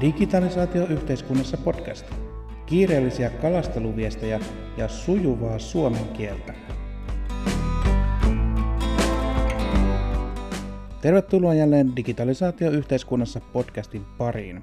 Digitalisaatio-yhteiskunnassa podcast. Kiireellisiä kalasteluviestejä ja sujuvaa suomen kieltä. Tervetuloa jälleen Digitalisaatio-yhteiskunnassa podcastin pariin.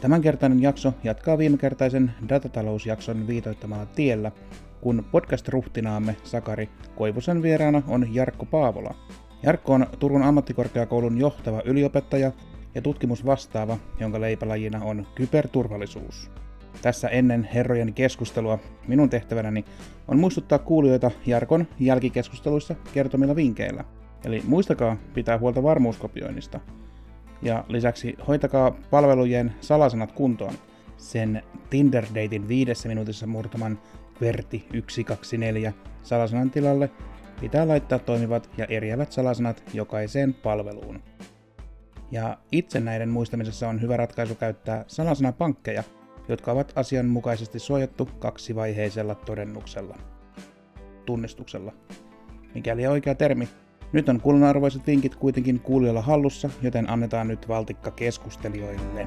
Tämänkertainen jakso jatkaa viimekertaisen datatalousjakson viitoittamalla tiellä, kun podcast-ruhtinaamme Sakari Koivusen vieraana on Jarkko Paavola. Jarkko on Turun ammattikorkeakoulun johtava yliopettaja ja tutkimusvastaava, jonka leipälajina on kyberturvallisuus. Tässä ennen herrojen keskustelua minun tehtävänäni on muistuttaa kuulijoita Jarkon jälkikeskusteluissa kertomilla vinkkeillä. Eli muistakaa pitää huolta varmuuskopioinnista. Ja lisäksi hoitakaa palvelujen salasanat kuntoon. Sen Tinder-deitin viidessä minuutissa murtaman Verti 124 salasanan tilalle pitää laittaa toimivat ja eriävät salasanat jokaiseen palveluun. Ja itse näiden muistamisessa on hyvä ratkaisu käyttää salasanapankkeja, jotka ovat asianmukaisesti suojattu kaksivaiheisella todennuksella. Tunnistuksella. Mikäli oikea termi. Nyt on kullanarvoiset vinkit kuitenkin kuulijoilla hallussa, joten annetaan nyt valtikka keskustelijoille.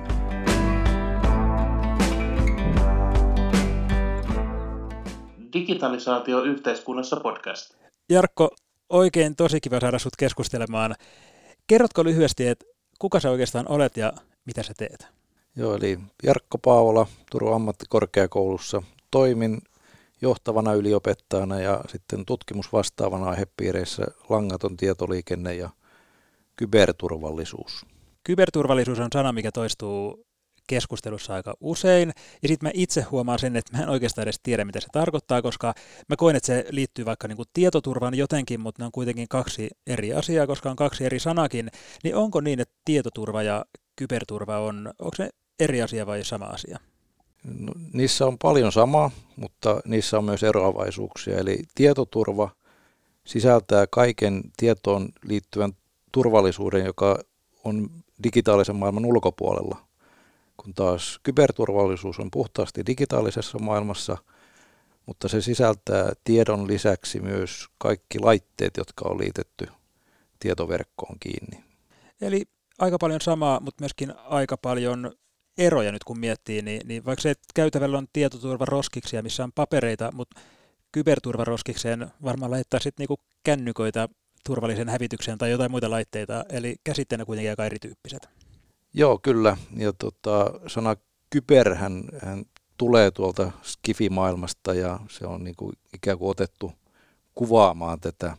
Digitalisaatio yhteiskunnassa podcast. Jarkko, oikein tosi kiva saada sut keskustelemaan. Kerrotko lyhyesti, että kuka sä oikeastaan olet ja mitä sä teet? Joo, eli Jarkko Paavola Turun ammattikorkeakoulussa toimin johtavana yliopettajana ja sitten tutkimusvastaavana aihepiireissä langaton tietoliikenne ja kyberturvallisuus. Kyberturvallisuus on sana, mikä toistuu keskustelussa aika usein. Ja sitten mä itse huomaan sen, että mä en oikeastaan edes tiedä, mitä se tarkoittaa, koska mä koen, että se liittyy vaikka niin kuin tietoturvaan jotenkin, mutta ne on kuitenkin kaksi eri asiaa, koska on kaksi eri sanakin. Niin onko niin, että tietoturva ja kyberturva on, onko se eri asia vai sama asia? No, niissä on paljon samaa, mutta niissä on myös eroavaisuuksia. Eli tietoturva sisältää kaiken tietoon liittyvän turvallisuuden, joka on digitaalisen maailman ulkopuolella kun taas kyberturvallisuus on puhtaasti digitaalisessa maailmassa, mutta se sisältää tiedon lisäksi myös kaikki laitteet, jotka on liitetty tietoverkkoon kiinni. Eli aika paljon samaa, mutta myöskin aika paljon eroja nyt kun miettii, niin, niin vaikka se käytävällä on tietoturvaroskiksia, missä on papereita, mutta kyberturvaroskikseen varmaan laittaa sitten niinku kännyköitä turvallisen hävitykseen tai jotain muita laitteita, eli käsitteenä kuitenkin aika erityyppiset. Joo, kyllä. Ja tota, sana kyber hän, hän tulee tuolta Skifi-maailmasta ja se on niin kuin ikään kuin otettu kuvaamaan tätä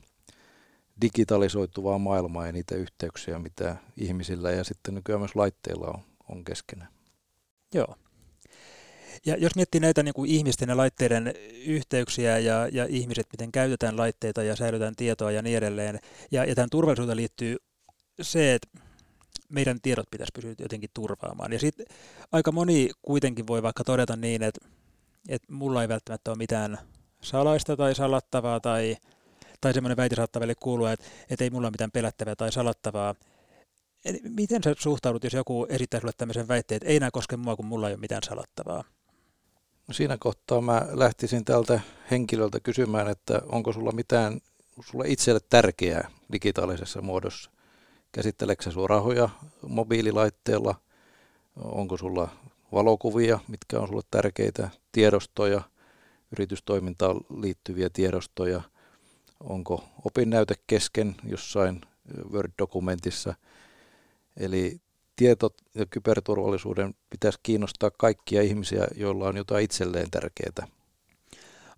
digitalisoituvaa maailmaa ja niitä yhteyksiä, mitä ihmisillä ja sitten nykyään myös laitteilla on, on keskenään. Joo. Ja jos miettii näitä niin kuin ihmisten ja laitteiden yhteyksiä ja, ja ihmiset, miten käytetään laitteita ja säilytään tietoa ja niin edelleen, ja, ja tämän turvallisuuteen liittyy se, että meidän tiedot pitäisi pysyä jotenkin turvaamaan. Ja sitten aika moni kuitenkin voi vaikka todeta niin, että, että mulla ei välttämättä ole mitään salaista tai salattavaa tai, tai semmoinen väite saattaa välillä kuulua, että, että ei mulla ole mitään pelättävää tai salattavaa. Eli miten sä suhtaudut, jos joku esittää sulle tämmöisen väitteen, että ei enää koske mua, kun mulla ei ole mitään salattavaa? No siinä kohtaa mä lähtisin tältä henkilöltä kysymään, että onko sulla mitään sulle itselle tärkeää digitaalisessa muodossa. Käsitteleekö sinua rahoja mobiililaitteella? Onko sulla valokuvia, mitkä on sulle tärkeitä, tiedostoja, yritystoimintaan liittyviä tiedostoja? Onko opinnäyte kesken jossain Word-dokumentissa? Eli tieto- ja kyberturvallisuuden pitäisi kiinnostaa kaikkia ihmisiä, joilla on jotain itselleen tärkeää.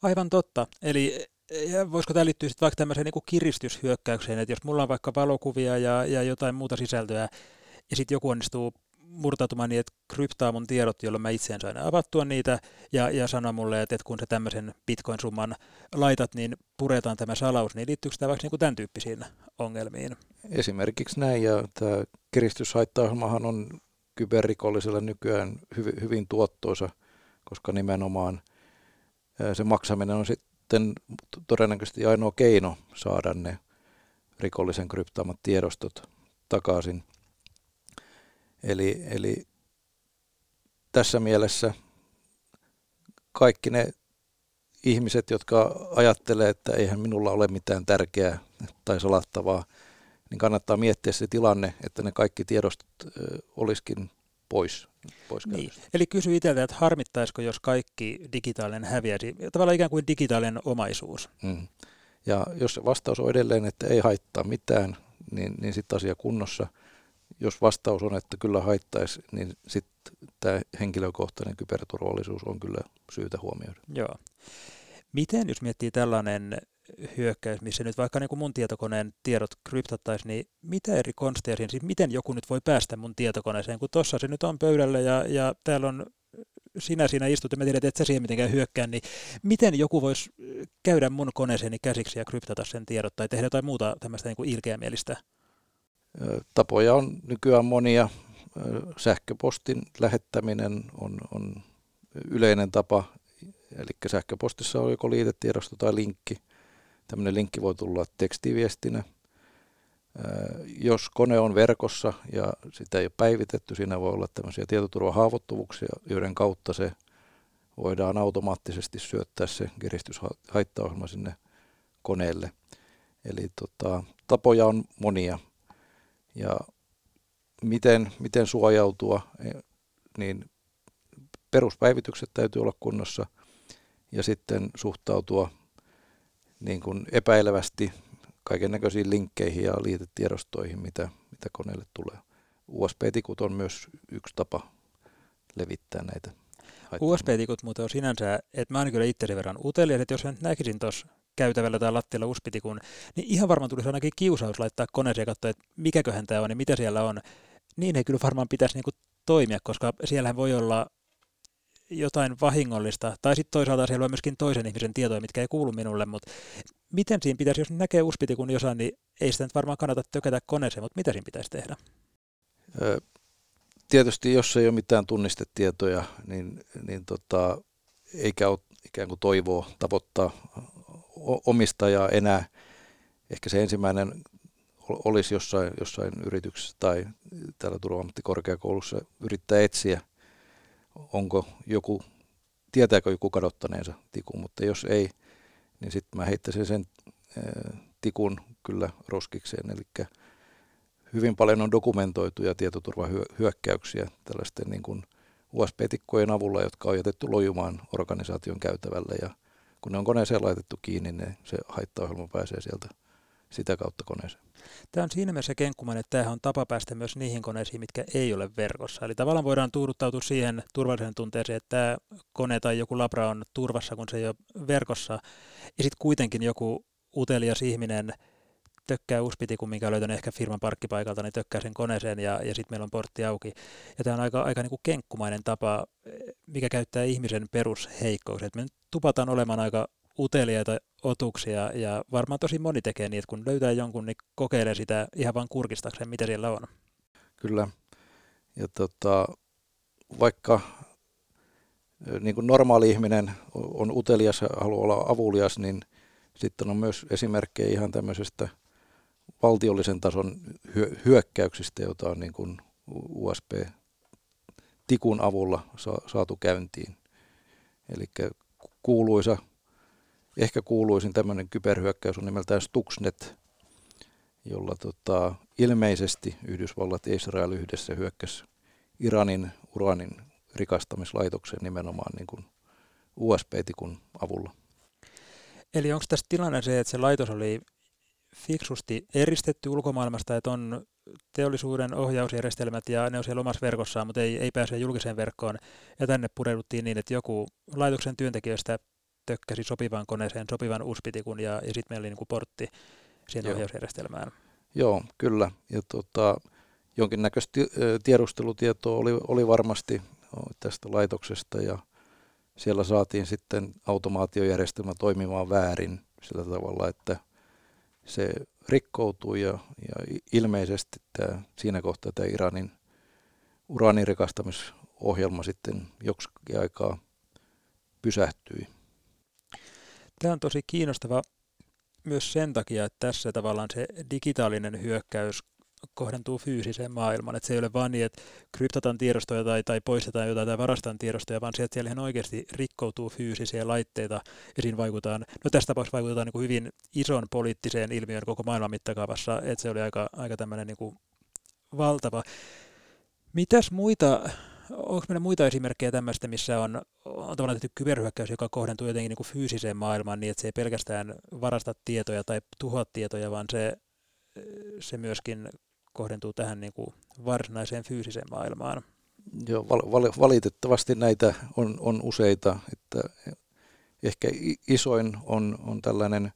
Aivan totta. Eli ja voisiko tämä liittyä sitten vaikka tämmöiseen niin kiristyshyökkäykseen, että jos mulla on vaikka valokuvia ja, ja jotain muuta sisältöä, ja sitten joku onnistuu murtautumaan niin, että kryptaa mun tiedot, jolloin mä itse en sain avattua niitä, ja, ja sanoa mulle, että, että kun sä tämmöisen bitcoin-summan laitat, niin puretaan tämä salaus, niin liittyykö tämä vaikka niin tämän tyyppisiin ongelmiin? Esimerkiksi näin, ja tämä kiristyshaittaohjelmahan on kyberrikolliselle nykyään hyvin, hyvin tuottoisa, koska nimenomaan se maksaminen on sit sitten todennäköisesti ainoa keino saada ne rikollisen kryptaamat tiedostot takaisin. Eli, eli tässä mielessä kaikki ne ihmiset, jotka ajattelee, että eihän minulla ole mitään tärkeää tai salattavaa, niin kannattaa miettiä se tilanne, että ne kaikki tiedostot olisikin pois, pois niin. Eli kysy itseltä, että harmittaisiko, jos kaikki digitaalinen häviäisi, tavallaan ikään kuin digitaalinen omaisuus. Mm. Ja jos vastaus on edelleen, että ei haittaa mitään, niin, niin sitten asia kunnossa. Jos vastaus on, että kyllä haittaisi, niin sitten tämä henkilökohtainen kyberturvallisuus on kyllä syytä huomioida. Joo. Miten, jos miettii tällainen hyökkäys, missä nyt vaikka niin kuin mun tietokoneen tiedot kryptattaisiin, niin mitä eri konsteja siinä, siis miten joku nyt voi päästä mun tietokoneeseen, kun tuossa se nyt on pöydällä ja, ja täällä on sinä siinä istut ja mä tiedän, että sä siihen mitenkään hyökkää, niin miten joku voisi käydä mun koneeseeni käsiksi ja kryptata sen tiedot tai tehdä jotain muuta tämmöistä niin kuin ilkeämielistä? Tapoja on nykyään monia. Sähköpostin lähettäminen on, on yleinen tapa, eli sähköpostissa on joko liitetiedosto tai linkki. Tämmöinen linkki voi tulla tekstiviestinä. Jos kone on verkossa ja sitä ei ole päivitetty, siinä voi olla tämmöisiä tietoturvahaavoittuvuuksia, joiden kautta se voidaan automaattisesti syöttää se kiristyshaittaohjelma sinne koneelle. Eli tota, tapoja on monia. Ja miten, miten suojautua, e, niin peruspäivitykset täytyy olla kunnossa ja sitten suhtautua niin kuin epäilevästi kaiken näköisiin linkkeihin ja liitetiedostoihin, mitä, mitä koneelle tulee. USB-tikut on myös yksi tapa levittää näitä. USB-tikut muuten on sinänsä, että mä oon kyllä itse verran utelias, että jos mä näkisin tuossa käytävällä tai lattialla USB-tikun, niin ihan varmaan tulisi ainakin kiusaus laittaa koneeseen ja katsoa, että mikäköhän tämä on ja mitä siellä on. Niin ei kyllä varmaan pitäisi niinku toimia, koska siellähän voi olla jotain vahingollista, tai sitten toisaalta siellä on myöskin toisen ihmisen tietoja, mitkä ei kuulu minulle, mutta miten siinä pitäisi, jos näkee uspitikun jossain, niin ei sitä nyt varmaan kannata tökätä koneeseen, mutta mitä siinä pitäisi tehdä? Tietysti jos ei ole mitään tunnistetietoja, niin, niin tota, eikä ole ikään kuin toivoa tavoittaa omistajaa enää. Ehkä se ensimmäinen olisi jossain, jossain yrityksessä tai täällä turvaammattikorkeakoulussa yrittää etsiä onko joku, tietääkö joku kadottaneensa tikun, mutta jos ei, niin sitten mä heittäisin sen tikun kyllä roskikseen. Eli hyvin paljon on dokumentoituja tietoturvahyökkäyksiä tällaisten niin kuin USB-tikkojen avulla, jotka on jätetty lojumaan organisaation käytävällä ja kun ne on koneeseen laitettu kiinni, niin se haittaohjelma pääsee sieltä sitä kautta koneeseen. Tämä on siinä mielessä kenkkumainen, että tämähän on tapa päästä myös niihin koneisiin, mitkä ei ole verkossa. Eli tavallaan voidaan tuuduttautua siihen turvallisen tunteeseen, että tämä kone tai joku labra on turvassa, kun se ei ole verkossa. Ja sitten kuitenkin joku utelias ihminen tökkää uspitikun, minkä on löytänyt ehkä firman parkkipaikalta, niin tökkää sen koneeseen ja, ja sitten meillä on portti auki. Ja tämä on aika, aika niin kuin kenkkumainen tapa, mikä käyttää ihmisen perusheikkous. Et me tupataan olemaan aika uteliaita otuksia ja varmaan tosi moni tekee että kun löytää jonkun, niin kokeilee sitä ihan vain kurkistakseen, mitä siellä on. Kyllä. Ja tota, vaikka niin kuin normaali ihminen on utelias ja haluaa olla avulias, niin sitten on myös esimerkkejä ihan tämmöisestä valtiollisen tason hyökkäyksistä, jota on niin kuin USB-tikun avulla saatu käyntiin. Eli kuuluisa ehkä kuuluisin tämmöinen kyberhyökkäys on nimeltään Stuxnet, jolla tota, ilmeisesti Yhdysvallat ja Israel yhdessä hyökkäsi Iranin uranin rikastamislaitokseen nimenomaan niin kuin USB-tikun avulla. Eli onko tässä tilanne se, että se laitos oli fiksusti eristetty ulkomaailmasta, että on teollisuuden ohjausjärjestelmät ja ne on siellä omassa verkossaan, mutta ei, ei pääse julkiseen verkkoon. Ja tänne pureuduttiin niin, että joku laitoksen työntekijöistä tökkäsi sopivan koneeseen sopivan uspitikun ja, ja sitten meillä oli niin kuin portti siihen Joo. ohjausjärjestelmään. Joo, kyllä. Ja tota, jonkinnäköistä tiedustelutietoa oli, oli varmasti tästä laitoksesta ja siellä saatiin sitten automaatiojärjestelmä toimimaan väärin sillä tavalla, että se rikkoutui ja, ja ilmeisesti tämä, siinä kohtaa tämä Iranin uraanirikastamisohjelma sitten joksikin aikaa pysähtyi. Tämä on tosi kiinnostava myös sen takia, että tässä tavallaan se digitaalinen hyökkäys kohdentuu fyysiseen maailmaan. Että se ei ole vain niin, että kryptataan tiedostoja tai, tai poistetaan jotain tai varastetaan tiedostoja, vaan sieltä siellä ihan oikeasti rikkoutuu fyysisiä laitteita ja siinä vaikutaan, no tässä tapauksessa vaikutetaan niin kuin hyvin ison poliittiseen ilmiön koko maailman mittakaavassa, että se oli aika, aika tämmöinen niin kuin valtava. Mitäs muita, onko meillä muita esimerkkejä tämmöistä, missä on, on tavallaan tehty kyberhyökkäys, joka kohdentuu jotenkin niin kuin fyysiseen maailmaan niin, että se ei pelkästään varasta tietoja tai tuhoa tietoja, vaan se, se myöskin kohdentuu tähän niin kuin varsinaiseen fyysiseen maailmaan? Joo, val, val, valitettavasti näitä on, on useita. Että ehkä isoin on, on tällainen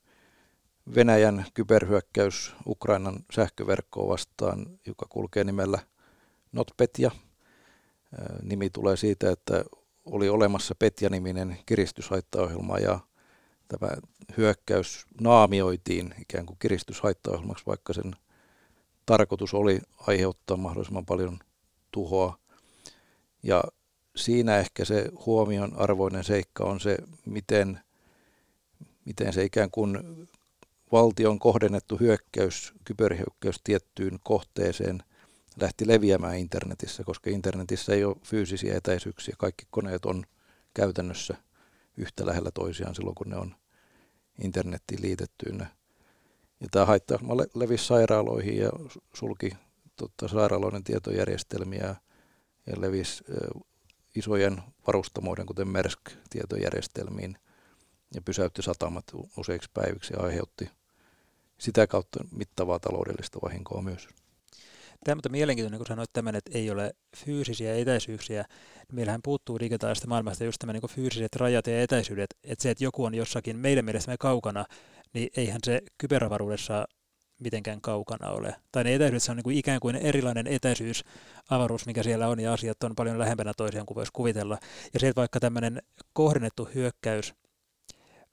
Venäjän kyberhyökkäys Ukrainan sähköverkkoa vastaan, joka kulkee nimellä NotPetya. Nimi tulee siitä, että oli olemassa Petja-niminen kiristyshaittaohjelma ja tämä hyökkäys naamioitiin ikään kuin kiristyshaittaohjelmaksi, vaikka sen tarkoitus oli aiheuttaa mahdollisimman paljon tuhoa. Ja siinä ehkä se huomion arvoinen seikka on se, miten, miten se ikään kuin valtion kohdennettu hyökkäys, kyberhyökkäys tiettyyn kohteeseen lähti leviämään internetissä, koska internetissä ei ole fyysisiä etäisyyksiä. Kaikki koneet on käytännössä yhtä lähellä toisiaan silloin, kun ne on internettiin liitettyinä. Ja tämä haittaa levisi sairaaloihin ja sulki totta, sairaaloiden tietojärjestelmiä ja levisi isojen varustamoiden, kuten Mersk-tietojärjestelmiin ja pysäytti satamat useiksi päiviksi ja aiheutti sitä kautta mittavaa taloudellista vahinkoa myös. Tämä on mielenkiintoinen, kun sanoit tämän, että ei ole fyysisiä etäisyyksiä. Meillähän puuttuu digitaalista maailmasta just tämä niin fyysiset rajat ja etäisyydet. Että se, että joku on jossakin meidän mielestämme kaukana, niin eihän se kyberavaruudessa mitenkään kaukana ole. Tai ne etäisyydet on niin kuin ikään kuin erilainen etäisyys, avaruus, mikä siellä on, ja asiat on paljon lähempänä toisiaan kuin voisi kuvitella. Ja se, että vaikka tämmöinen kohdennettu hyökkäys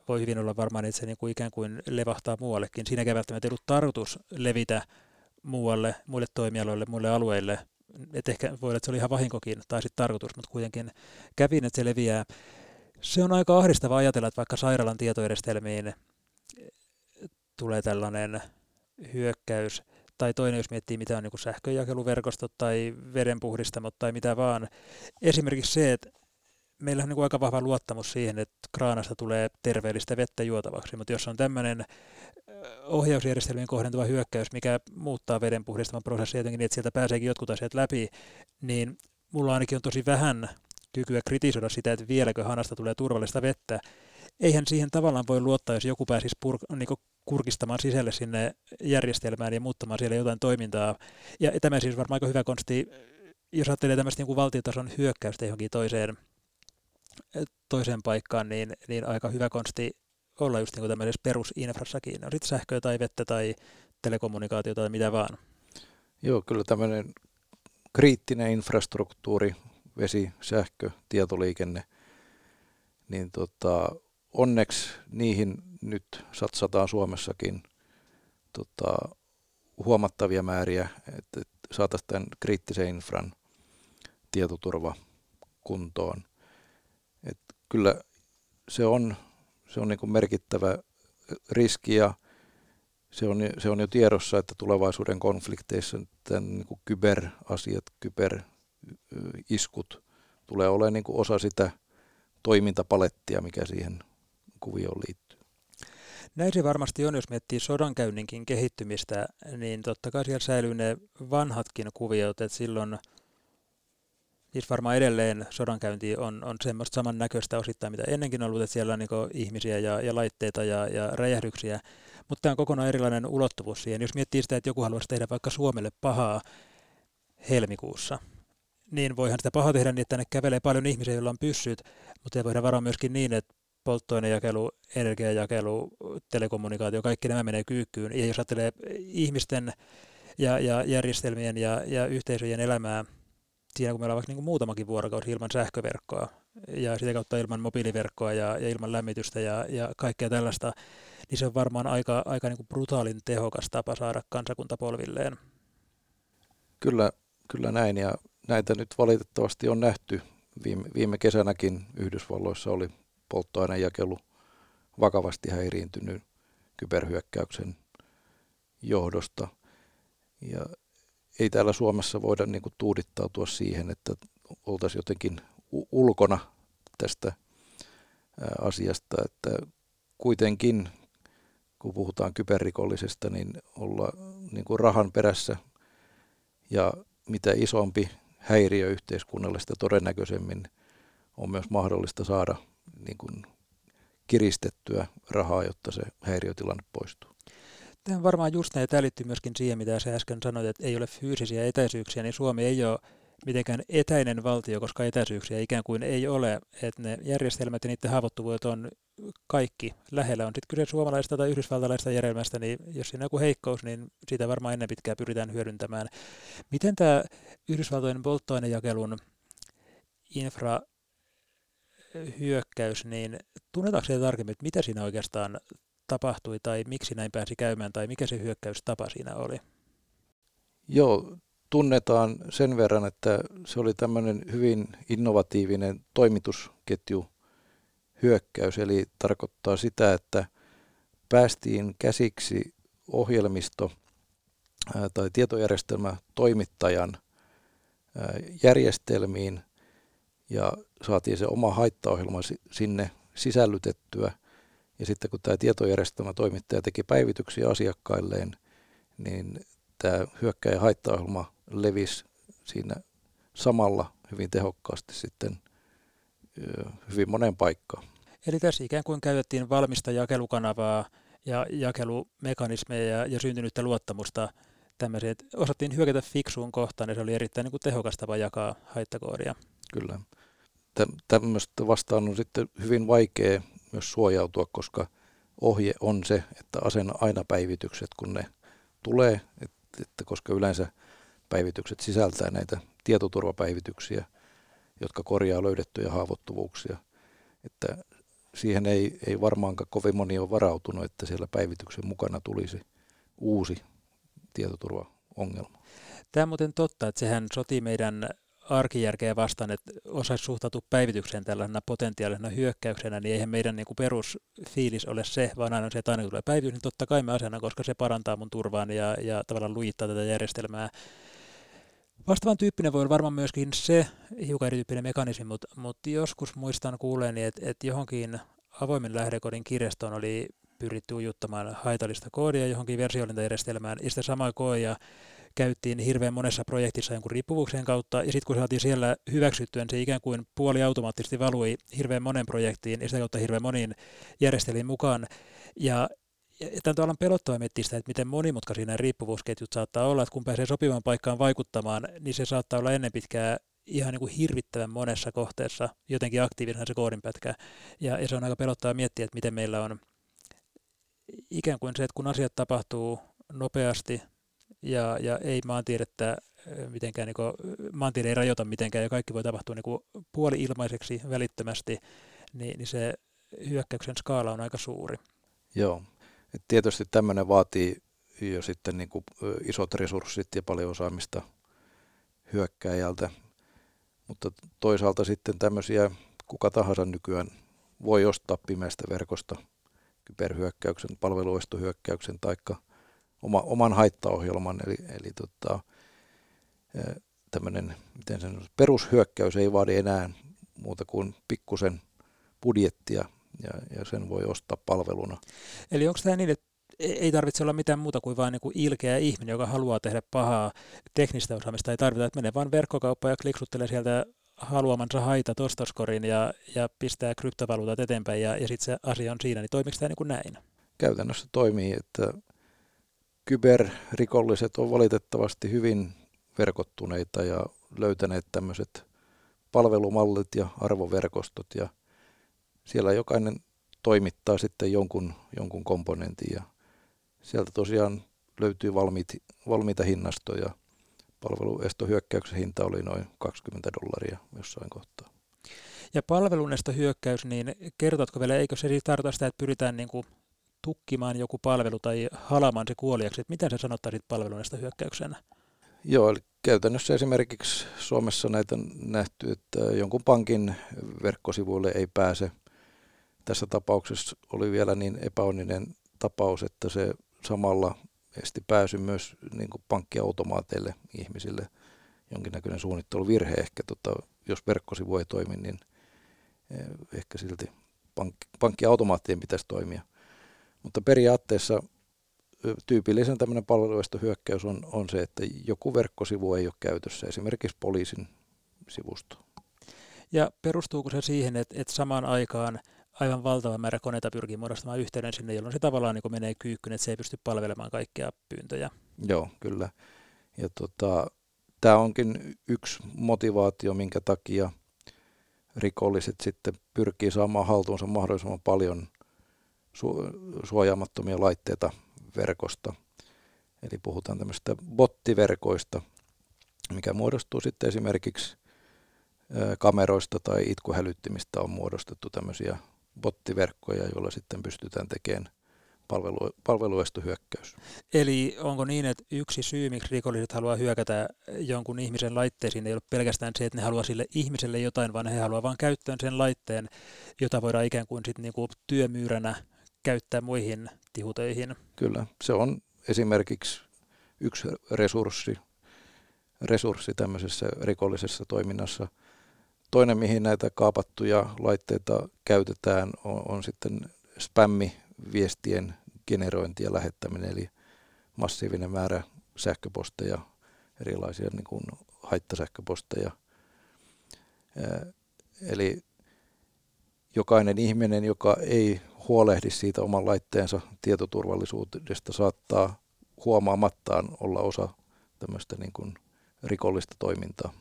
voi hyvin olla varmaan, että se niin kuin ikään kuin levahtaa muuallekin. Siinä ei välttämättä ollut tarkoitus levitä muualle, muille toimialoille, muille alueille. Et ehkä voi olla, että se oli ihan vahinkokin tai sitten tarkoitus, mutta kuitenkin kävin, että se leviää. Se on aika ahdistava ajatella, että vaikka sairaalan tietojärjestelmiin tulee tällainen hyökkäys, tai toinen, jos miettii, mitä on niin sähköjakeluverkostot tai vedenpuhdistamot tai mitä vaan. Esimerkiksi se, että meillä on niin aika vahva luottamus siihen, että kraanasta tulee terveellistä vettä juotavaksi, mutta jos on tämmöinen ohjausjärjestelmien kohdentuva hyökkäys, mikä muuttaa veden puhdistaman prosessin jotenkin niin, että sieltä pääseekin jotkut asiat läpi, niin mulla ainakin on tosi vähän kykyä kritisoida sitä, että vieläkö hanasta tulee turvallista vettä. Eihän siihen tavallaan voi luottaa, jos joku pääsisi pur- niin kurkistamaan sisälle sinne järjestelmään ja muuttamaan siellä jotain toimintaa. Ja tämä siis varmaan aika hyvä konsti, jos ajattelee tämmöistä niin valtiotason hyökkäystä johonkin toiseen, toiseen paikkaan, niin, niin aika hyvä konsti olla just niin kuin tämmöisessä perusinfrassakin. On sitten sähköä tai vettä tai telekommunikaatio tai mitä vaan. Joo, kyllä tämmöinen kriittinen infrastruktuuri, vesi, sähkö, tietoliikenne, niin tota, onneksi niihin nyt satsataan Suomessakin tota, huomattavia määriä, että saataisiin tämän kriittisen infran tietoturva kuntoon. Kyllä se on se on niin kuin merkittävä riski ja se on, se on jo tiedossa, että tulevaisuuden konflikteissa tämän niin kuin kyberasiat, kyberiskut tulee olemaan niin kuin osa sitä toimintapalettia, mikä siihen kuvioon liittyy. Näin se varmasti on, jos miettii sodankäynninkin kehittymistä, niin totta kai siellä säilyy ne vanhatkin kuviot, että silloin – siis varmaan edelleen sodankäynti on, on semmoista samannäköistä osittain, mitä ennenkin on ollut, että siellä on niin ihmisiä ja, ja laitteita ja, ja räjähdyksiä, mutta tämä on kokonaan erilainen ulottuvuus siihen. Jos miettii sitä, että joku haluaisi tehdä vaikka Suomelle pahaa helmikuussa, niin voihan sitä pahaa tehdä niin, että tänne kävelee paljon ihmisiä, joilla on pyssyt, mutta ei voida varaa myöskin niin, että polttoainejakelu, energiajakelu, telekommunikaatio, kaikki nämä menee kyykkyyn. Ja jos ajattelee ihmisten ja, ja järjestelmien ja, ja yhteisöjen elämää, siinä kun meillä on vaikka niin muutamakin vuorokausi ilman sähköverkkoa ja sitä kautta ilman mobiiliverkkoa ja, ja ilman lämmitystä ja, ja kaikkea tällaista, niin se on varmaan aika, aika niin kuin brutaalin tehokas tapa saada kansakunta polvilleen. Kyllä, kyllä näin ja näitä nyt valitettavasti on nähty. Viime, viime kesänäkin Yhdysvalloissa oli polttoainejakelu vakavasti häiriintynyt kyberhyökkäyksen johdosta. Ja ei täällä Suomessa voida niin kuin tuudittautua siihen, että oltaisiin jotenkin ulkona tästä asiasta, että kuitenkin kun puhutaan kyberrikollisesta, niin olla niin kuin rahan perässä ja mitä isompi häiriö yhteiskunnalle, sitä todennäköisemmin on myös mahdollista saada niin kuin kiristettyä rahaa, jotta se häiriötilanne poistuu. Varmaan just tämä liittyy myöskin siihen, mitä sä äsken sanoit, että ei ole fyysisiä etäisyyksiä, niin Suomi ei ole mitenkään etäinen valtio, koska etäisyyksiä ikään kuin ei ole, että ne järjestelmät ja niiden haavoittuvuudet on kaikki lähellä. On sitten kyse suomalaista tai yhdysvaltalaista järjestelmästä, niin jos siinä on joku heikkous, niin siitä varmaan ennen pitkää pyritään hyödyntämään. Miten tämä Yhdysvaltojen polttoainejakelun infra hyökkäys, niin tunnetaanko se tarkemmin, että mitä siinä oikeastaan tapahtui tai miksi näin pääsi käymään tai mikä se hyökkäystapa siinä oli? Joo, tunnetaan sen verran, että se oli tämmöinen hyvin innovatiivinen toimitusketju hyökkäys, eli tarkoittaa sitä, että päästiin käsiksi ohjelmisto tai tietojärjestelmä toimittajan järjestelmiin ja saatiin se oma haittaohjelma sinne sisällytettyä. Ja sitten kun tämä tietojärjestelmä toimittaja teki päivityksiä asiakkailleen, niin tämä hyökkäjä haittaohjelma levisi siinä samalla hyvin tehokkaasti sitten hyvin monen paikkaan. Eli tässä ikään kuin käytettiin valmista jakelukanavaa ja jakelumekanismeja ja, ja syntynyttä luottamusta tämmöisiä, että osattiin hyökätä fiksuun kohtaan ja se oli erittäin niin kuin tehokas tapa jakaa haittakoodia. Kyllä. Tämmöistä vastaan on sitten hyvin vaikea myös suojautua, koska ohje on se, että asenna aina päivitykset, kun ne tulee, että, koska yleensä päivitykset sisältää näitä tietoturvapäivityksiä, jotka korjaa löydettyjä haavoittuvuuksia. Että siihen ei, ei varmaankaan kovin moni ole varautunut, että siellä päivityksen mukana tulisi uusi tietoturvaongelma. Tämä on muuten totta, että sehän sotii meidän arkijärkeä vastaan, että osaisi suhtautua päivitykseen tällaisena potentiaalisena hyökkäyksenä, niin eihän meidän niin kuin perusfiilis ole se, vaan aina se, että aina tulee päivitys, niin totta kai me asena, koska se parantaa mun turvaan ja, ja tavallaan lujittaa tätä järjestelmää. Vastaavan tyyppinen voi olla varmaan myöskin se hiukan erityyppinen mekanismi, mutta, mutta joskus muistan kuuleeni, että, että johonkin avoimen lähdekodin kirjastoon oli pyritty ujuttamaan haitallista koodia johonkin versiointajärjestelmään, ja sitä samaa koodia käyttiin hirveän monessa projektissa jonkun riippuvuuksien kautta, ja sitten kun saatiin siellä hyväksyttyä, niin se ikään kuin puoli automaattisesti valui hirveän monen projektiin, ja sitä kautta hirveän moniin järjestelmiin mukaan. Ja, tämä on tavallaan pelottava miettiä sitä, että miten monimutkaisia nämä riippuvuusketjut saattaa olla, että kun pääsee sopivaan paikkaan vaikuttamaan, niin se saattaa olla ennen pitkää ihan niin kuin hirvittävän monessa kohteessa jotenkin aktiivisena se koodinpätkä. Ja, ja se on aika pelottava miettiä, että miten meillä on ikään kuin se, että kun asiat tapahtuu nopeasti ja, ja ei maantiedettä mitenkään, niin kuin, maantiede ei rajoita mitenkään ja kaikki voi tapahtua niin puoli-ilmaiseksi välittömästi, niin, niin se hyökkäyksen skaala on aika suuri. Joo, et tietysti tämmöinen vaatii jo sitten niin kuin isot resurssit ja paljon osaamista hyökkäjältä, mutta toisaalta sitten tämmöisiä kuka tahansa nykyään voi ostaa pimeästä verkosta kyberhyökkäyksen, palveluestohyökkäyksen tai oma, oman haittaohjelman, eli, eli tota, tämmöinen miten sen, perushyökkäys ei vaadi enää muuta kuin pikkusen budjettia ja, ja sen voi ostaa palveluna. Eli onko tämä niin, että ei tarvitse olla mitään muuta kuin vain niin ilkeä ihminen, joka haluaa tehdä pahaa teknistä osaamista. Ei tarvita, että menee vain verkkokauppaan ja kliksuttelee sieltä haluamansa haita ostoskorin ja, ja pistää kryptovaluutat eteenpäin ja, ja sitten se asia on siinä, niin toimiko tämä niin kuin näin? Käytännössä toimii, että kyberrikolliset on valitettavasti hyvin verkottuneita ja löytäneet tämmöiset palvelumallit ja arvoverkostot ja siellä jokainen toimittaa sitten jonkun, jonkun komponentin ja sieltä tosiaan löytyy valmiit, valmiita hinnastoja. Palveluestohyökkäyksen hinta oli noin 20 dollaria jossain kohtaa. Ja palvelunestohyökkäys, niin kertotko vielä, eikö se tarkoita sitä, että pyritään niin kuin tukkimaan joku palvelu tai halamaan se kuoliaksi, että mitä sä sanottaisit palvelunestohyökkäyksenä? Joo, eli käytännössä esimerkiksi Suomessa näitä on nähty, että jonkun pankin verkkosivuille ei pääse. Tässä tapauksessa oli vielä niin epäonninen tapaus, että se samalla esti pääsy myös niin kuin pankkiautomaateille ihmisille. Jonkinnäköinen suunnitteluvirhe ehkä, tota, jos verkkosivu ei toimi, niin eh, ehkä silti pankki, pankkiautomaattien pitäisi toimia. Mutta periaatteessa tyypillisen tämmöinen palveluestohyökkäys on, on se, että joku verkkosivu ei ole käytössä, esimerkiksi poliisin sivustoon. Ja perustuuko se siihen, että, että samaan aikaan aivan valtava määrä koneita pyrkii muodostamaan yhteyden sinne, jolloin se tavallaan niin menee kyykkyyn, että se ei pysty palvelemaan kaikkia pyyntöjä? Joo, kyllä. Ja tota, tämä onkin yksi motivaatio, minkä takia rikolliset sitten pyrkii saamaan haltuunsa mahdollisimman paljon suojaamattomia laitteita verkosta. Eli puhutaan tämmöistä bottiverkoista, mikä muodostuu sitten esimerkiksi kameroista tai itkuhälyttimistä on muodostettu tämmöisiä bottiverkkoja, joilla sitten pystytään tekemään palvelu, palveluestohyökkäys. Eli onko niin, että yksi syy, miksi rikolliset haluaa hyökätä jonkun ihmisen laitteisiin, ei ole pelkästään se, että ne haluaa sille ihmiselle jotain, vaan he haluaa vain käyttöön sen laitteen, jota voidaan ikään kuin, sit niinku työmyyränä käyttää muihin tihutöihin. Kyllä, se on esimerkiksi yksi resurssi, resurssi tämmöisessä rikollisessa toiminnassa. Toinen, mihin näitä kaapattuja laitteita käytetään, on, on sitten spämmiviestien generointi ja lähettäminen, eli massiivinen määrä sähköposteja, erilaisia niin kuin haittasähköposteja. Eli jokainen ihminen, joka ei huolehdi siitä oman laitteensa tietoturvallisuudesta, saattaa huomaamattaan olla osa tämmöistä niin kuin rikollista toimintaa.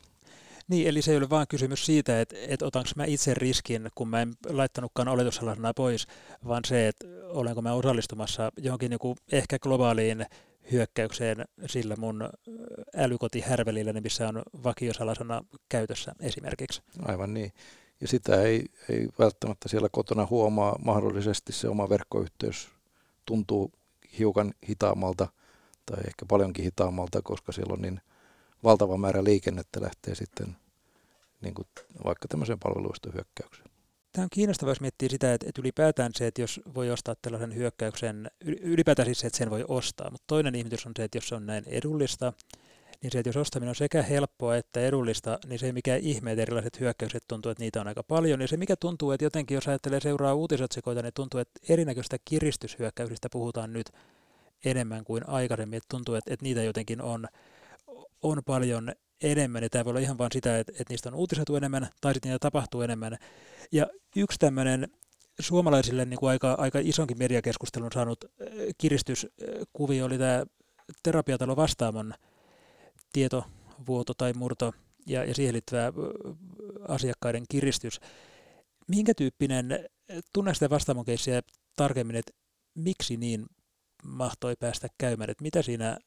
Niin, eli se ei ole vain kysymys siitä, että, että otanko mä itse riskin, kun mä en laittanutkaan oletussalasana pois, vaan se, että olenko mä osallistumassa johonkin niin ehkä globaaliin hyökkäykseen sillä mun älykotihärvelillä, missä on vakiosalasana käytössä esimerkiksi. Aivan niin. Ja sitä ei, ei välttämättä siellä kotona huomaa. Mahdollisesti se oma verkkoyhteys tuntuu hiukan hitaammalta tai ehkä paljonkin hitaammalta, koska siellä on niin valtava määrä liikennettä lähtee sitten niin kuin vaikka tämmöiseen palveluista hyökkäykseen. Tämä on kiinnostavaa, jos miettii sitä, että, että ylipäätään se, että jos voi ostaa tällaisen hyökkäyksen, ylipäätään siis se, että sen voi ostaa, mutta toinen ihmetys on se, että jos se on näin edullista, niin se, että jos ostaminen on sekä helppoa että edullista, niin se ei mikään ihme, että erilaiset hyökkäykset tuntuu, että niitä on aika paljon. Ja se, mikä tuntuu, että jotenkin jos ajattelee seuraa uutisotsikoita, niin tuntuu, että erinäköistä kiristyshyökkäyksistä puhutaan nyt enemmän kuin aikaisemmin. Että tuntuu, että, että niitä jotenkin on, on paljon enemmän, ja tämä voi olla ihan vain sitä, että, että niistä on uutisoitu enemmän, tai sitten niitä tapahtuu enemmän. Ja yksi tämmöinen suomalaisille niin kuin aika, aika isonkin mediakeskustelun saanut äh, kiristyskuvio oli tämä terapiatalo Vastaamon tietovuoto tai murto ja, ja siihen liittyvä asiakkaiden kiristys. Minkä tyyppinen, tunne sitä Vastaamon tarkemmin, että miksi niin mahtoi päästä käymään, että mitä siinä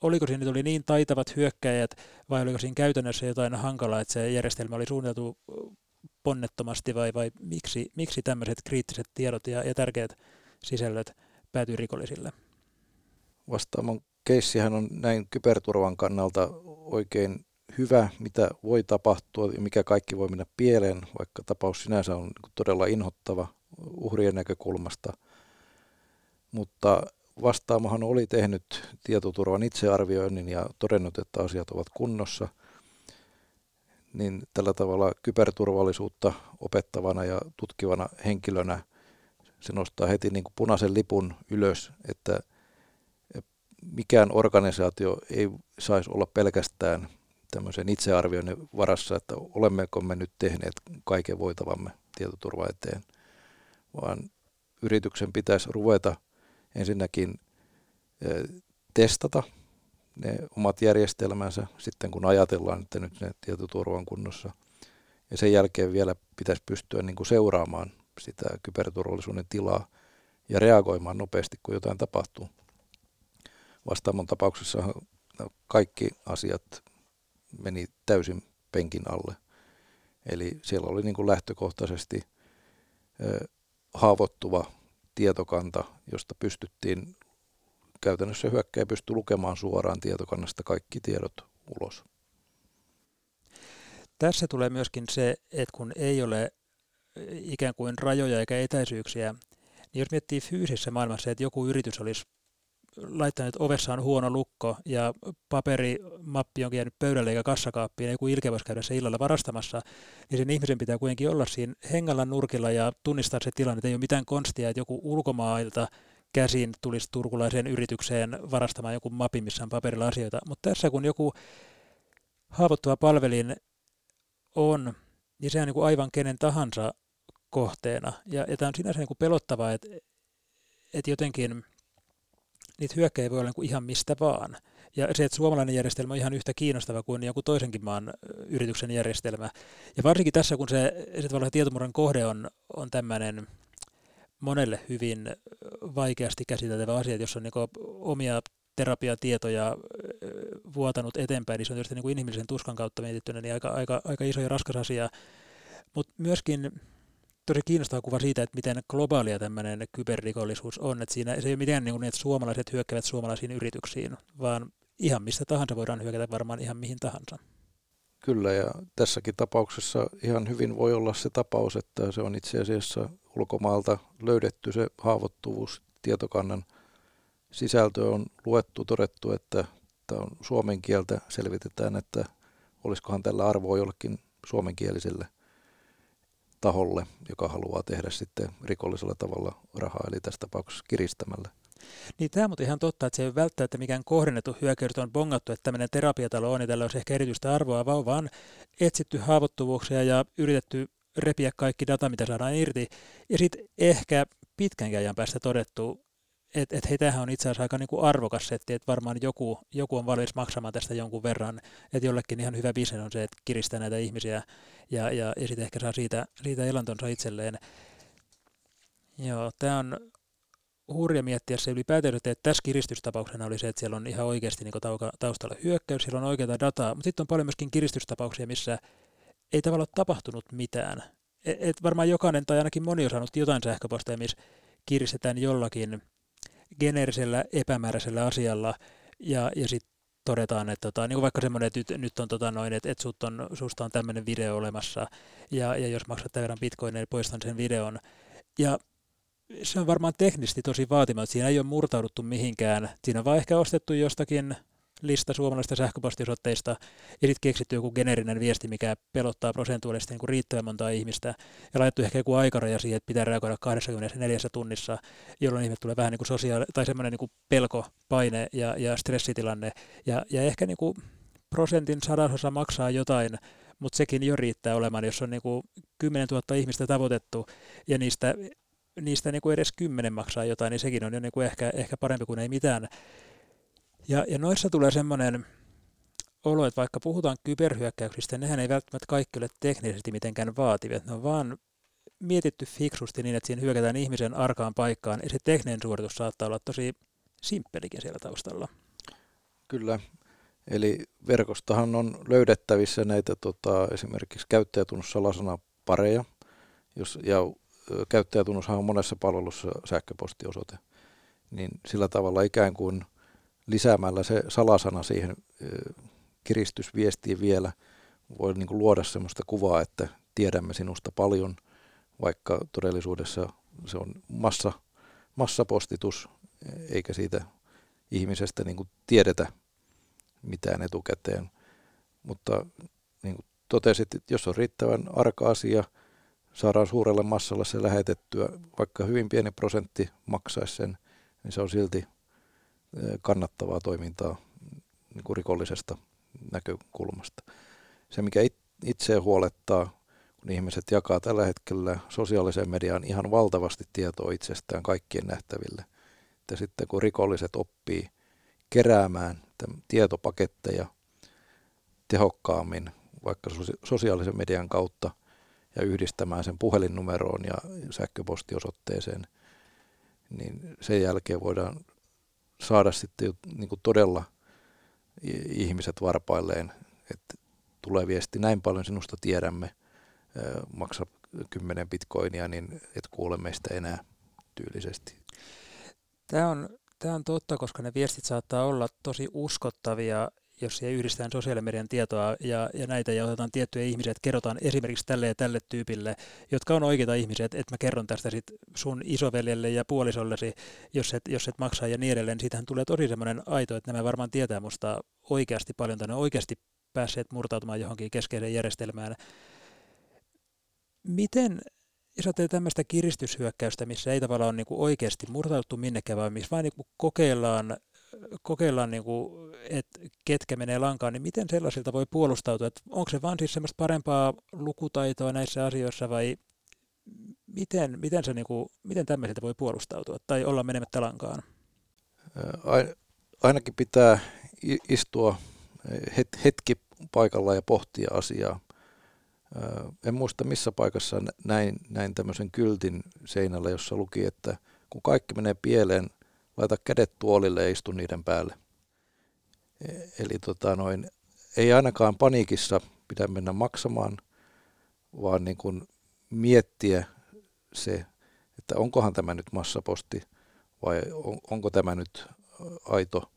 oliko siinä oli niin taitavat hyökkäjät vai oliko siinä käytännössä jotain hankalaa, että se järjestelmä oli suunniteltu ponnettomasti vai, vai miksi, miksi tämmöiset kriittiset tiedot ja, ja tärkeät sisällöt päätyy rikollisille? Vastaamon keissihän on näin kyberturvan kannalta oikein hyvä, mitä voi tapahtua ja mikä kaikki voi mennä pieleen, vaikka tapaus sinänsä on todella inhottava uhrien näkökulmasta. Mutta Vastaamohan oli tehnyt tietoturvan itsearvioinnin ja todennut, että asiat ovat kunnossa. Niin tällä tavalla kyberturvallisuutta opettavana ja tutkivana henkilönä se nostaa heti niin kuin punaisen lipun ylös, että mikään organisaatio ei saisi olla pelkästään tämmöisen itsearvioinnin varassa, että olemmeko me nyt tehneet kaiken voitavamme tietoturva eteen, vaan yrityksen pitäisi ruveta ensinnäkin testata ne omat järjestelmänsä sitten kun ajatellaan, että nyt ne tietoturva on kunnossa. Ja sen jälkeen vielä pitäisi pystyä niin kuin seuraamaan sitä kyberturvallisuuden tilaa ja reagoimaan nopeasti, kun jotain tapahtuu. Vastaamon tapauksessa kaikki asiat meni täysin penkin alle. Eli siellä oli niin kuin lähtökohtaisesti haavoittuva tietokanta, josta pystyttiin käytännössä hyökkäjä pystyy lukemaan suoraan tietokannasta kaikki tiedot ulos. Tässä tulee myöskin se, että kun ei ole ikään kuin rajoja eikä etäisyyksiä, niin jos miettii fyysisessä maailmassa, että joku yritys olisi laittanut ovessaan huono lukko ja paperimappi onkin jäänyt pöydälle eikä kassakaappiin, ja joku ilkeä voisi käydä se illalla varastamassa, niin sen ihmisen pitää kuitenkin olla siinä hengällä nurkilla ja tunnistaa se tilanne, että ei ole mitään konstia, että joku ulkomailta käsin tulisi turkulaiseen yritykseen varastamaan joku mapin, missä on paperilla asioita. Mutta tässä kun joku haavoittuva palvelin on, niin se on niin kuin aivan kenen tahansa kohteena. Ja, ja tämä on sinänsä niin kuin pelottavaa, että, että jotenkin niitä hyökkäjä voi olla niin kuin ihan mistä vaan. Ja se, että suomalainen järjestelmä on ihan yhtä kiinnostava kuin joku toisenkin maan yrityksen järjestelmä. Ja varsinkin tässä, kun se, se tietomurron kohde on, on tämmöinen monelle hyvin vaikeasti käsiteltävä asia, jos on niin omia terapiatietoja vuotanut eteenpäin, niin se on tietysti niin kuin inhimillisen tuskan kautta mietittynä niin aika, aika, aika iso ja raskas asia. Mutta myöskin tosi kiinnostava kuva siitä, että miten globaalia tämmöinen kyberrikollisuus on. Että siinä se ei ole mitään niin, kuin niin, että suomalaiset hyökkävät suomalaisiin yrityksiin, vaan ihan mistä tahansa voidaan hyökätä varmaan ihan mihin tahansa. Kyllä, ja tässäkin tapauksessa ihan hyvin voi olla se tapaus, että se on itse asiassa ulkomaalta löydetty se haavoittuvuus tietokannan sisältö on luettu, todettu, että tämä on suomen kieltä, selvitetään, että olisikohan tällä arvoa jollekin suomenkieliselle taholle, joka haluaa tehdä sitten rikollisella tavalla rahaa, eli tässä tapauksessa kiristämällä. Niin tämä on ihan totta, että se ei ole välttämättä mikään kohdennettu hyökkäys, on bongattu, että tämmöinen terapiatalo on, ja tällä olisi ehkä erityistä arvoa, vaan vaan etsitty haavoittuvuuksia ja yritetty repiä kaikki data, mitä saadaan irti. Ja sitten ehkä pitkän ajan päästä todettu, että et hei, tämähän on itse asiassa aika niinku arvokas setti, että varmaan joku, joku on valmis maksamaan tästä jonkun verran, että jollekin ihan hyvä bisnes on se, että kiristää näitä ihmisiä ja, ja, ja sitten ehkä saa siitä, siitä elantonsa itselleen. Joo, tämä on hurja miettiä se ylipäätään, että tässä kiristystapauksena oli se, että siellä on ihan oikeasti niin taustalla hyökkäys, siellä on oikeaa dataa, mutta sitten on paljon myöskin kiristystapauksia, missä ei tavallaan tapahtunut mitään. Et, et varmaan jokainen tai ainakin moni on saanut jotain sähköposteja, missä kiristetään jollakin geneerisellä epämääräisellä asialla ja, ja sitten todetaan, että tota, niin vaikka semmoinen, että nyt, nyt on tota noin, että, että on, susta on tämmöinen video olemassa ja, ja jos maksat tämän verran bitcoinia, niin poistan sen videon. Ja se on varmaan teknisesti tosi vaatimaton. Siinä ei ole murtauduttu mihinkään. Siinä on vaan ehkä ostettu jostakin lista suomalaisista sähköpostiosoitteista ja sitten keksitty joku geneerinen viesti, mikä pelottaa prosentuaalisesti niin kuin riittävän montaa ihmistä ja laitettu ehkä joku aikaraja siihen, että pitää reagoida 24 tunnissa, jolloin ihmiset tulee vähän niin kuin sosiaali- tai semmoinen niin pelko, paine ja, ja stressitilanne ja, ja ehkä niin kuin prosentin sadasosa maksaa jotain, mutta sekin jo riittää olemaan, jos on niin kuin 10 000 ihmistä tavoitettu ja niistä niistä niin kuin edes kymmenen maksaa jotain, niin sekin on jo niin kuin ehkä, ehkä parempi kuin ei mitään. Ja, ja noissa tulee semmoinen olo, että vaikka puhutaan kyberhyökkäyksistä, nehän ei välttämättä kaikki ole teknisesti mitenkään vaativia. Ne on vaan mietitty fiksusti niin, että siinä hyökätään ihmisen arkaan paikkaan, ja se tekninen suoritus saattaa olla tosi simppelikin siellä taustalla. Kyllä, eli verkostahan on löydettävissä näitä tota, esimerkiksi käyttäjätunnussalasana pareja, jos, ja käyttäjätunnushan on monessa palvelussa sähköpostiosoite, niin sillä tavalla ikään kuin lisäämällä se salasana siihen kiristysviestiin vielä voi niin kuin luoda sellaista kuvaa, että tiedämme sinusta paljon, vaikka todellisuudessa se on massa, massapostitus, eikä siitä ihmisestä niin kuin tiedetä mitään etukäteen. Mutta niin kuin totesit, että jos on riittävän arka asia, saadaan suurelle massalle se lähetettyä, vaikka hyvin pieni prosentti maksaisi sen, niin se on silti kannattavaa toimintaa niin kuin rikollisesta näkökulmasta. Se, mikä itse huolettaa, kun ihmiset jakaa tällä hetkellä sosiaaliseen mediaan ihan valtavasti tietoa itsestään kaikkien nähtäville, että sitten kun rikolliset oppii keräämään tietopaketteja tehokkaammin vaikka sosiaalisen median kautta ja yhdistämään sen puhelinnumeroon ja sähköpostiosoitteeseen, niin sen jälkeen voidaan saada sitten niin kuin todella ihmiset varpailleen, että tulee viesti, näin paljon sinusta tiedämme, maksa 10 bitcoinia, niin et kuule meistä enää tyylisesti. Tämä on, tämä on totta, koska ne viestit saattaa olla tosi uskottavia jos siihen yhdistetään sosiaalimedian tietoa ja, ja näitä ja otetaan tiettyjä ihmisiä, että kerrotaan esimerkiksi tälle ja tälle tyypille, jotka on oikeita ihmisiä, että, että mä kerron tästä sit sun isoveljelle ja puolisollesi, jos et, jos et maksaa ja niin edelleen, niin siitähän tulee tosi semmoinen aito, että nämä varmaan tietää musta oikeasti paljon tai ne oikeasti päässeet murtautumaan johonkin keskeiseen järjestelmään. Miten, jos ajattelee tämmöistä kiristyshyökkäystä, missä ei tavallaan ole niin oikeasti murtauduttu minnekään, vaan missä vain niin kokeillaan kokeillaan, niin kuin, että ketkä menee lankaan, niin miten sellaisilta voi puolustautua? Että onko se vaan siis semmoista parempaa lukutaitoa näissä asioissa vai miten, miten, se, niin kuin, miten tämmöisiltä voi puolustautua tai olla menemättä lankaan? Ainakin pitää istua hetki paikalla ja pohtia asiaa. En muista missä paikassa näin, näin tämmöisen kyltin seinällä, jossa luki, että kun kaikki menee pieleen, laita kädet tuolille ja istu niiden päälle. E, eli tota noin, ei ainakaan paniikissa pidä mennä maksamaan, vaan niin kuin miettiä se, että onkohan tämä nyt massaposti vai on, onko tämä nyt aito,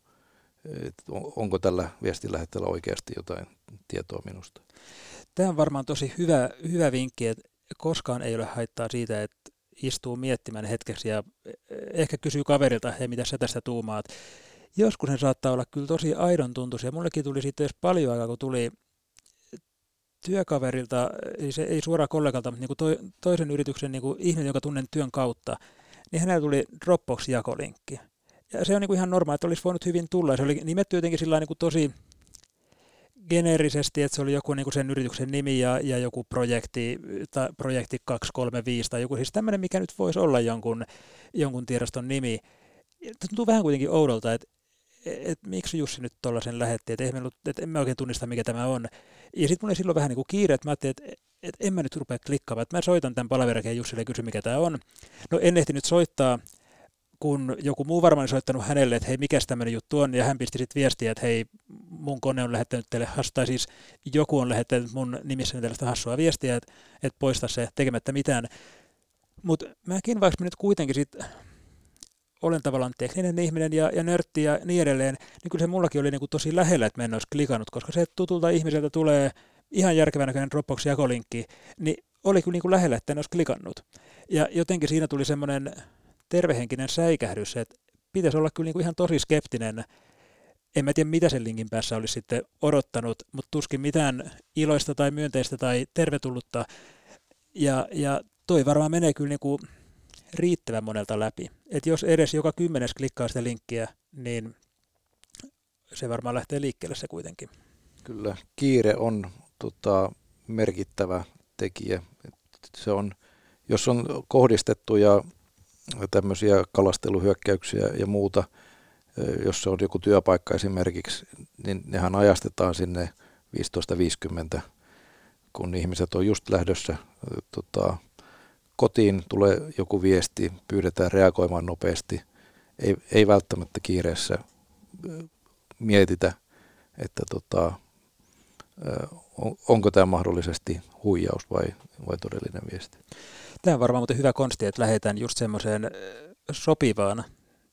onko tällä viestilähettäjällä oikeasti jotain tietoa minusta. Tämä on varmaan tosi hyvä, hyvä vinkki, että koskaan ei ole haittaa siitä, että istuu miettimään hetkeksi ja ehkä kysyy kaverilta, hei mitä sä tästä tuumaat. Joskus ne saattaa olla kyllä tosi aidon tuntuisia. Mullekin tuli sitten edes paljon aikaa, kun tuli työkaverilta, ei, se, ei suoraan kollegalta, mutta niin kuin to, toisen yrityksen niin kuin ihminen, joka tunnen työn kautta, niin hänellä tuli Dropbox-jakolinkki. Ja se on niin kuin ihan normaali, että olisi voinut hyvin tulla. Se oli nimetty jotenkin sillä niin kuin tosi geneerisesti, että se oli joku niin sen yrityksen nimi ja, ja joku projekti, tai projekti 235 tai joku siis tämmöinen, mikä nyt voisi olla jonkun, jonkun tiedoston nimi. Tuntuu vähän kuitenkin oudolta, että et miksi Jussi nyt tuollaisen lähetti, että et, et mä oikein tunnista, mikä tämä on. Ja sitten mulla oli silloin vähän niin kuin kiire, että mä ajattelin, että et en mä nyt rupea klikkaamaan, että mä soitan tämän palaverakeen Jussille ja kysyn, mikä tämä on. No en ehtinyt soittaa, kun joku muu varmaan soittanut hänelle, että hei, mikä tämmöinen juttu on, ja hän pisti sitten viestiä, että hei, mun kone on lähettänyt teille, tai siis joku on lähettänyt mun nimissäni tällaista hassua viestiä, että, että poista se tekemättä mitään. Mutta mäkin, vaikka mä nyt kuitenkin sitten olen tavallaan tekninen ihminen ja, ja nörtti ja niin edelleen, niin kyllä se mullakin oli niin kuin tosi lähellä, että mä en olisi klikannut, koska se tutulta ihmiseltä tulee ihan järkevän näköinen Dropbox-jakolinkki, niin oli kyllä niin kuin lähellä, että en olisi klikannut. Ja jotenkin siinä tuli semmoinen tervehenkinen säikähdys, että pitäisi olla kyllä niin kuin ihan tosi skeptinen. En mä tiedä, mitä sen linkin päässä olisi sitten odottanut, mutta tuskin mitään iloista tai myönteistä tai tervetullutta. Ja, ja toi varmaan menee kyllä niin kuin riittävän monelta läpi. Et jos edes joka kymmenes klikkaa sitä linkkiä, niin se varmaan lähtee liikkeelle se kuitenkin. Kyllä, kiire on tota, merkittävä tekijä. Se on, jos on kohdistettuja tämmöisiä kalasteluhyökkäyksiä ja muuta, jos se on joku työpaikka esimerkiksi, niin nehän ajastetaan sinne 15.50, kun ihmiset on just lähdössä tota, kotiin tulee joku viesti, pyydetään reagoimaan nopeasti, ei, ei välttämättä kiireessä mietitä, että tota, on, onko tämä mahdollisesti huijaus vai, vai todellinen viesti. Tämä on varmaan hyvä konsti, että lähdetään just semmoiseen sopivaan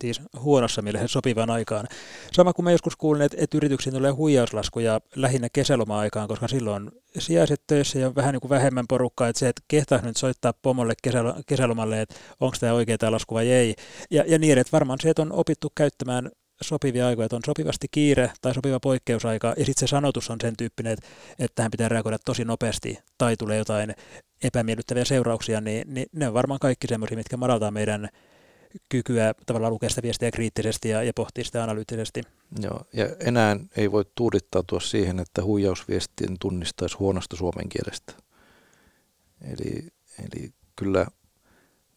siis huonossa mielessä sopivaan aikaan. Sama kuin mä joskus kuulin, että, että yrityksiin tulee huijauslaskuja lähinnä kesäloma-aikaan, koska silloin sijaiset töissä ja vähän niin kuin vähemmän porukkaa, että se, että kehtaa nyt soittaa pomolle kesälomalle, että onko tämä oikea tämä lasku vai ei. Ja, ja niin, että varmaan se, että on opittu käyttämään sopivia aikoja, että on sopivasti kiire tai sopiva poikkeusaika, ja sitten se sanotus on sen tyyppinen, että, että tähän pitää reagoida tosi nopeasti, tai tulee jotain epämiellyttäviä seurauksia, niin, niin ne on varmaan kaikki semmoisia, mitkä madaltaa meidän kykyä tavallaan lukea sitä viestiä kriittisesti ja, ja pohtia sitä analyyttisesti. Joo, ja enää ei voi tuudittautua siihen, että huijausviestin tunnistaisi huonosta suomen kielestä. Eli, eli kyllä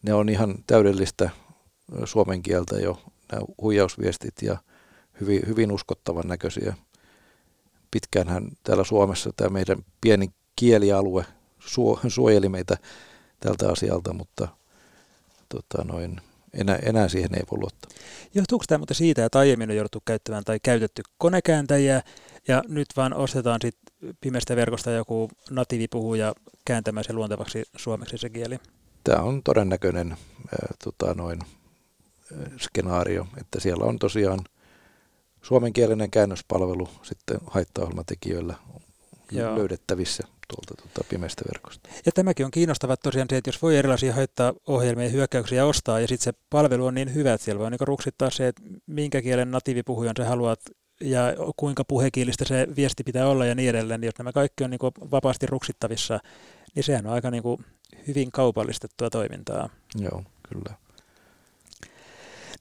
ne on ihan täydellistä suomen kieltä jo, nämä huijausviestit ja hyvin, hyvin uskottavan näköisiä. Pitkäänhän täällä Suomessa tämä meidän pieni kielialue suojeli meitä tältä asialta, mutta tota noin, enää, enää siihen ei voi luottaa. Johtuuko tämä muuten siitä, että aiemmin on jouduttu käyttämään tai käytetty konekääntäjiä ja nyt vaan ostetaan sit pimeästä verkosta joku natiivipuhuja kääntämään se luontevaksi suomeksi se kieli? Tämä on todennäköinen äh, tota noin, äh, skenaario, että siellä on tosiaan suomenkielinen käännöspalvelu sitten haittaohjelmatekijöillä Joo. löydettävissä tuolta tuota pimeästä verkosta. Ja tämäkin on kiinnostavaa tosiaan se, että jos voi erilaisia haittaa-ohjelmia ja hyökkäyksiä ostaa ja sitten se palvelu on niin hyvä, että siellä voi niin ruksittaa se, että minkä kielen natiivipuhujan sä haluat ja kuinka puhekielistä se viesti pitää olla ja niin edelleen. Jos nämä kaikki on niin vapaasti ruksittavissa, niin sehän on aika niin hyvin kaupallistettua toimintaa. Joo, kyllä.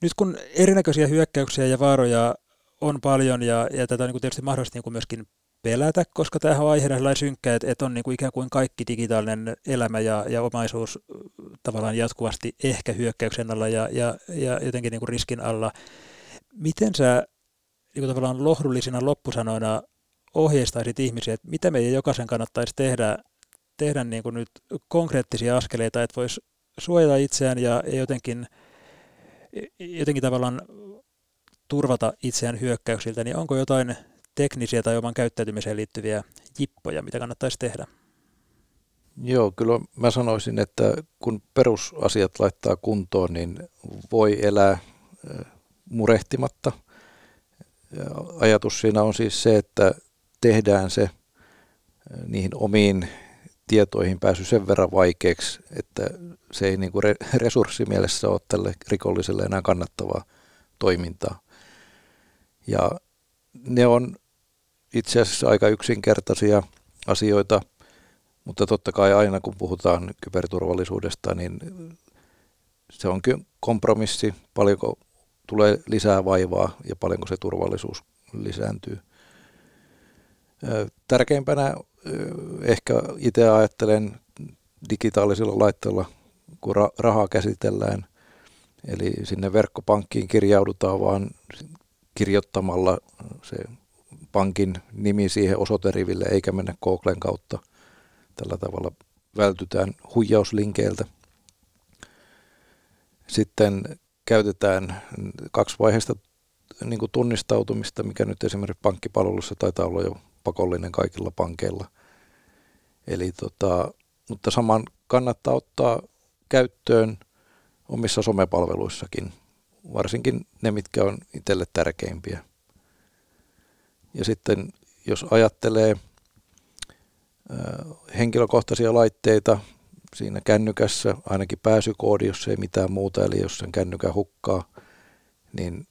Nyt kun erinäköisiä hyökkäyksiä ja vaaroja on paljon ja, ja tätä on niin tietysti mahdollista niin myöskin pelätä, koska tämähän on aiheena sellainen synkkä, että, että on niin kuin ikään kuin kaikki digitaalinen elämä ja, ja omaisuus tavallaan jatkuvasti ehkä hyökkäyksen alla ja, ja, ja jotenkin niin kuin riskin alla. Miten sä niin kuin tavallaan lohdullisina loppusanoina ohjeistaisit ihmisiä, että mitä meidän jokaisen kannattaisi tehdä, tehdä niin kuin nyt konkreettisia askeleita, että voisi suojata itseään ja jotenkin, jotenkin tavallaan turvata itseään hyökkäyksiltä, niin onko jotain teknisiä tai oman käyttäytymiseen liittyviä jippoja, mitä kannattaisi tehdä? Joo, kyllä mä sanoisin, että kun perusasiat laittaa kuntoon, niin voi elää murehtimatta. Ja ajatus siinä on siis se, että tehdään se niihin omiin tietoihin pääsy sen verran vaikeaksi, että se ei niin kuin resurssimielessä ole tälle rikolliselle enää kannattavaa toimintaa. Ja ne on itse asiassa aika yksinkertaisia asioita, mutta totta kai aina kun puhutaan kyberturvallisuudesta, niin se on kompromissi, paljonko tulee lisää vaivaa ja paljonko se turvallisuus lisääntyy. Tärkeimpänä ehkä itse ajattelen digitaalisilla laitteilla, kun rahaa käsitellään, eli sinne verkkopankkiin kirjaudutaan vaan kirjoittamalla se pankin nimi siihen osoiteriville eikä mennä Googlen kautta. Tällä tavalla vältytään huijauslinkeiltä. Sitten käytetään kaksivaiheista niin kuin tunnistautumista, mikä nyt esimerkiksi pankkipalvelussa taitaa olla jo pakollinen kaikilla pankeilla. Eli tota, mutta saman kannattaa ottaa käyttöön omissa somepalveluissakin, varsinkin ne, mitkä on itselle tärkeimpiä. Ja sitten jos ajattelee henkilökohtaisia laitteita siinä kännykässä, ainakin pääsykoodi, jos ei mitään muuta, eli jos sen kännykän hukkaa, niin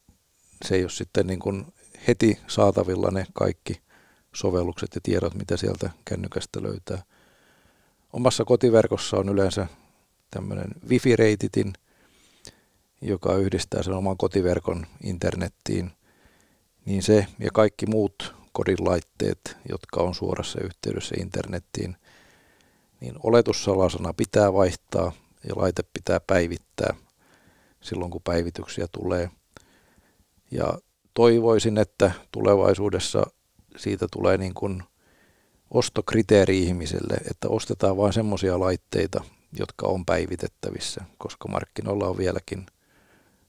se ei ole sitten niin kuin heti saatavilla ne kaikki sovellukset ja tiedot, mitä sieltä kännykästä löytää. Omassa kotiverkossa on yleensä tämmöinen wifi-reititin, joka yhdistää sen oman kotiverkon internettiin – niin se ja kaikki muut kodin laitteet, jotka on suorassa yhteydessä internettiin, niin oletussalasana pitää vaihtaa ja laite pitää päivittää silloin, kun päivityksiä tulee. Ja toivoisin, että tulevaisuudessa siitä tulee niin kuin ostokriteeri ihmiselle, että ostetaan vain semmoisia laitteita, jotka on päivitettävissä, koska markkinoilla on vieläkin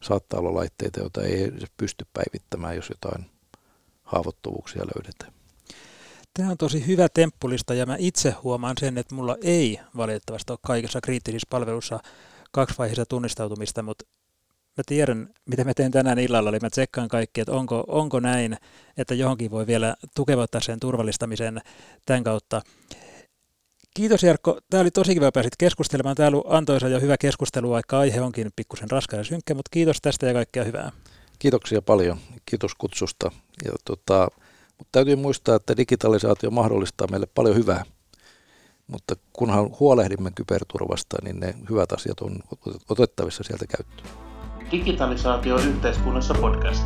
saattaa olla laitteita, joita ei pysty päivittämään, jos jotain haavoittuvuuksia löydetään. Tämä on tosi hyvä temppulista ja mä itse huomaan sen, että mulla ei valitettavasti ole kaikissa kriittisissä palveluissa kaksivaiheista tunnistautumista, mutta mä tiedän, mitä mä teen tänään illalla, eli mä tsekkaan kaikki, että onko, onko näin, että johonkin voi vielä tukevottaa sen turvallistamisen tämän kautta. Kiitos Jarkko. Tämä oli tosi kiva, pääsit keskustelemaan. Tämä oli antoisa ja hyvä keskustelu, vaikka aihe onkin pikkusen raskas ja synkkä, mutta kiitos tästä ja kaikkea hyvää. Kiitoksia paljon. Kiitos kutsusta. Ja tota, mutta täytyy muistaa, että digitalisaatio mahdollistaa meille paljon hyvää. Mutta kunhan huolehdimme kyberturvasta, niin ne hyvät asiat on otettavissa sieltä käyttöön. Digitalisaatio yhteiskunnassa podcast.